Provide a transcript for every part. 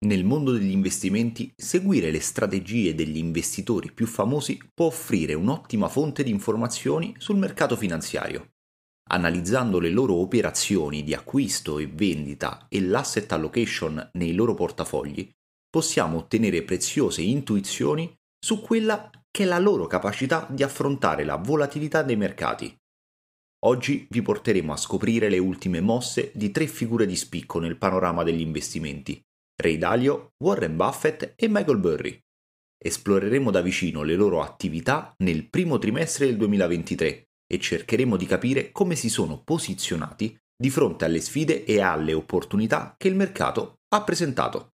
Nel mondo degli investimenti, seguire le strategie degli investitori più famosi può offrire un'ottima fonte di informazioni sul mercato finanziario. Analizzando le loro operazioni di acquisto e vendita e l'asset allocation nei loro portafogli, possiamo ottenere preziose intuizioni su quella che è la loro capacità di affrontare la volatilità dei mercati. Oggi vi porteremo a scoprire le ultime mosse di tre figure di spicco nel panorama degli investimenti Ray Dalio, Warren Buffett e Michael Burry. Esploreremo da vicino le loro attività nel primo trimestre del 2023 e cercheremo di capire come si sono posizionati di fronte alle sfide e alle opportunità che il mercato ha presentato.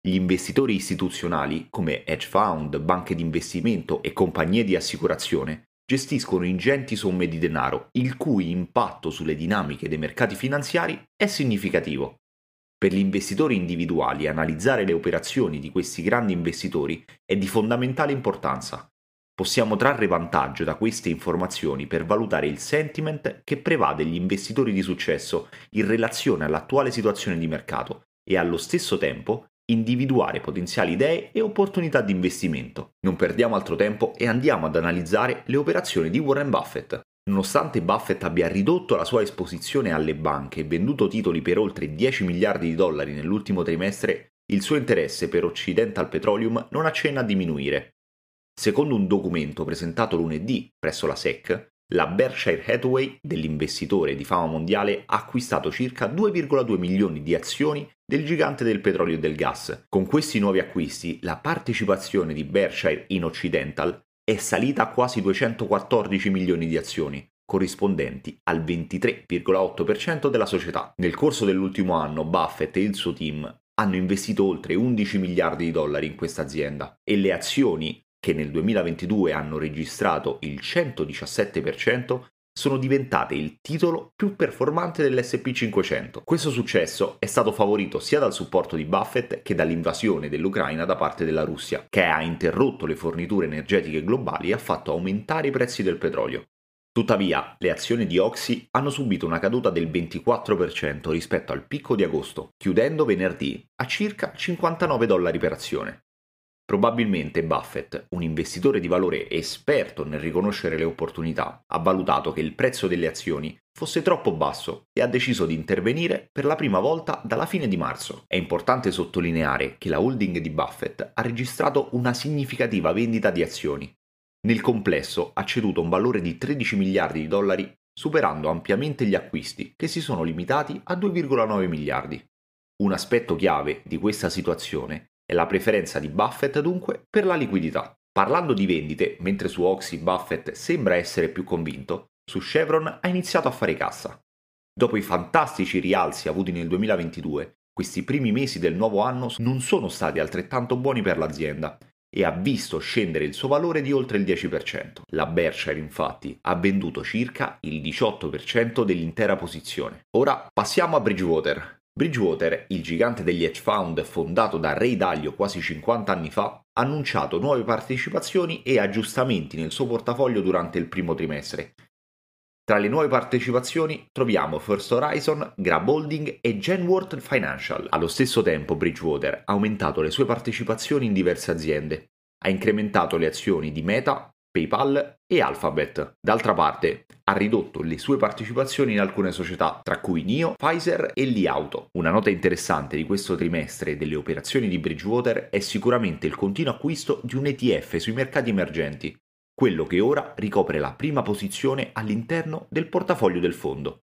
Gli investitori istituzionali, come hedge fund, banche di investimento e compagnie di assicurazione, gestiscono ingenti somme di denaro, il cui impatto sulle dinamiche dei mercati finanziari è significativo. Per gli investitori individuali analizzare le operazioni di questi grandi investitori è di fondamentale importanza. Possiamo trarre vantaggio da queste informazioni per valutare il sentiment che prevade gli investitori di successo in relazione all'attuale situazione di mercato e allo stesso tempo individuare potenziali idee e opportunità di investimento. Non perdiamo altro tempo e andiamo ad analizzare le operazioni di Warren Buffett. Nonostante Buffett abbia ridotto la sua esposizione alle banche e venduto titoli per oltre 10 miliardi di dollari nell'ultimo trimestre, il suo interesse per Occidental Petroleum non accenna a diminuire. Secondo un documento presentato lunedì presso la SEC, la Berkshire Hathaway dell'investitore di fama mondiale ha acquistato circa 2,2 milioni di azioni del gigante del petrolio e del gas. Con questi nuovi acquisti, la partecipazione di Berkshire in Occidental è salita a quasi 214 milioni di azioni, corrispondenti al 23,8% della società. Nel corso dell'ultimo anno Buffett e il suo team hanno investito oltre 11 miliardi di dollari in questa azienda e le azioni che nel 2022 hanno registrato il 117%, sono diventate il titolo più performante dell'SP500. Questo successo è stato favorito sia dal supporto di Buffett che dall'invasione dell'Ucraina da parte della Russia, che ha interrotto le forniture energetiche globali e ha fatto aumentare i prezzi del petrolio. Tuttavia, le azioni di Oxy hanno subito una caduta del 24% rispetto al picco di agosto, chiudendo venerdì a circa 59 dollari per azione. Probabilmente Buffett, un investitore di valore esperto nel riconoscere le opportunità, ha valutato che il prezzo delle azioni fosse troppo basso e ha deciso di intervenire per la prima volta dalla fine di marzo. È importante sottolineare che la holding di Buffett ha registrato una significativa vendita di azioni. Nel complesso ha ceduto un valore di 13 miliardi di dollari, superando ampiamente gli acquisti, che si sono limitati a 2,9 miliardi. Un aspetto chiave di questa situazione è la preferenza di Buffett dunque per la liquidità. Parlando di vendite, mentre su Oxy Buffett sembra essere più convinto, su Chevron ha iniziato a fare cassa. Dopo i fantastici rialzi avuti nel 2022, questi primi mesi del nuovo anno non sono stati altrettanto buoni per l'azienda e ha visto scendere il suo valore di oltre il 10%. La Berkshire infatti ha venduto circa il 18% dell'intera posizione. Ora passiamo a Bridgewater. Bridgewater, il gigante degli hedge fund fondato da Ray Dalio quasi 50 anni fa, ha annunciato nuove partecipazioni e aggiustamenti nel suo portafoglio durante il primo trimestre. Tra le nuove partecipazioni troviamo First Horizon, Grab Holding e Genworth Financial. Allo stesso tempo Bridgewater ha aumentato le sue partecipazioni in diverse aziende, ha incrementato le azioni di Meta, PayPal e Alphabet. D'altra parte, ha ridotto le sue partecipazioni in alcune società, tra cui NIO, Pfizer e Li Auto. Una nota interessante di questo trimestre delle operazioni di Bridgewater è sicuramente il continuo acquisto di un ETF sui mercati emergenti, quello che ora ricopre la prima posizione all'interno del portafoglio del fondo.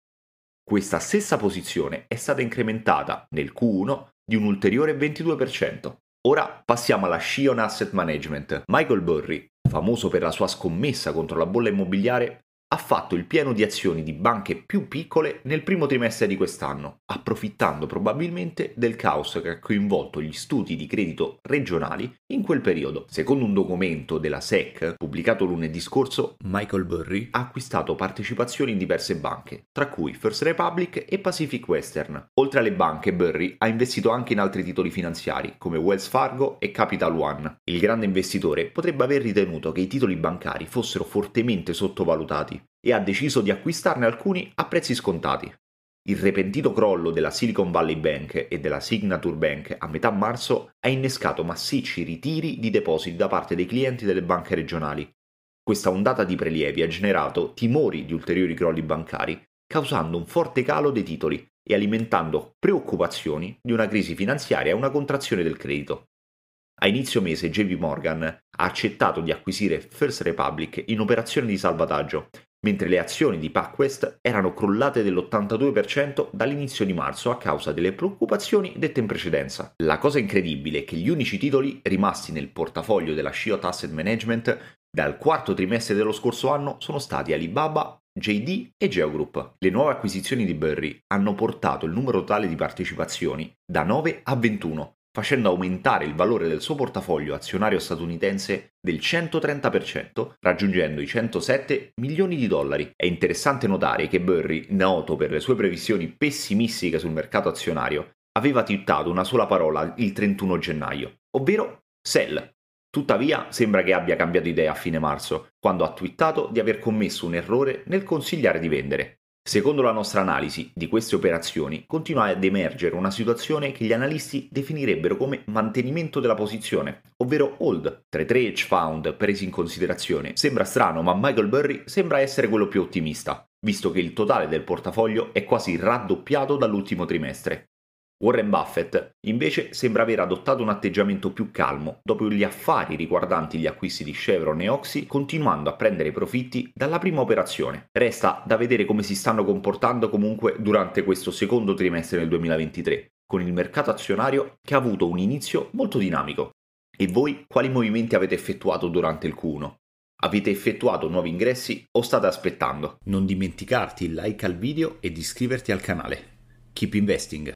Questa stessa posizione è stata incrementata nel Q1 di un ulteriore 22%. Ora passiamo alla Shion Asset Management. Michael Burry, famoso per la sua scommessa contro la bolla immobiliare, ha fatto il pieno di azioni di banche più piccole nel primo trimestre di quest'anno, approfittando probabilmente del caos che ha coinvolto gli studi di credito regionali in quel periodo. Secondo un documento della SEC pubblicato lunedì scorso, Michael Burry ha acquistato partecipazioni in diverse banche, tra cui First Republic e Pacific Western. Oltre alle banche, Burry ha investito anche in altri titoli finanziari come Wells Fargo e Capital One. Il grande investitore potrebbe aver ritenuto che i titoli bancari fossero fortemente sottovalutati e ha deciso di acquistarne alcuni a prezzi scontati. Il repentino crollo della Silicon Valley Bank e della Signature Bank a metà marzo ha innescato massicci ritiri di depositi da parte dei clienti delle banche regionali. Questa ondata di prelievi ha generato timori di ulteriori crolli bancari, causando un forte calo dei titoli e alimentando preoccupazioni di una crisi finanziaria e una contrazione del credito. A inizio mese JP Morgan ha accettato di acquisire First Republic in operazione di salvataggio mentre le azioni di PacWest erano crollate dell'82% dall'inizio di marzo a causa delle preoccupazioni dette in precedenza. La cosa incredibile è che gli unici titoli rimasti nel portafoglio della Shiot Asset Management dal quarto trimestre dello scorso anno sono stati Alibaba, JD e Geogroup. Le nuove acquisizioni di Burry hanno portato il numero totale di partecipazioni da 9 a 21, facendo aumentare il valore del suo portafoglio azionario statunitense del 130%, raggiungendo i 107 milioni di dollari. È interessante notare che Burry, noto per le sue previsioni pessimistiche sul mercato azionario, aveva twittato una sola parola il 31 gennaio, ovvero sell. Tuttavia sembra che abbia cambiato idea a fine marzo, quando ha twittato di aver commesso un errore nel consigliare di vendere. Secondo la nostra analisi di queste operazioni continua ad emergere una situazione che gli analisti definirebbero come mantenimento della posizione, ovvero hold. Tra i tre hedge fund presi in considerazione sembra strano, ma Michael Burry sembra essere quello più ottimista, visto che il totale del portafoglio è quasi raddoppiato dall'ultimo trimestre. Warren Buffett invece sembra aver adottato un atteggiamento più calmo dopo gli affari riguardanti gli acquisti di Chevron e Oxy, continuando a prendere profitti dalla prima operazione. Resta da vedere come si stanno comportando comunque durante questo secondo trimestre del 2023, con il mercato azionario che ha avuto un inizio molto dinamico. E voi quali movimenti avete effettuato durante il Q1? Avete effettuato nuovi ingressi o state aspettando? Non dimenticarti il like al video ed iscriverti al canale. Keep investing!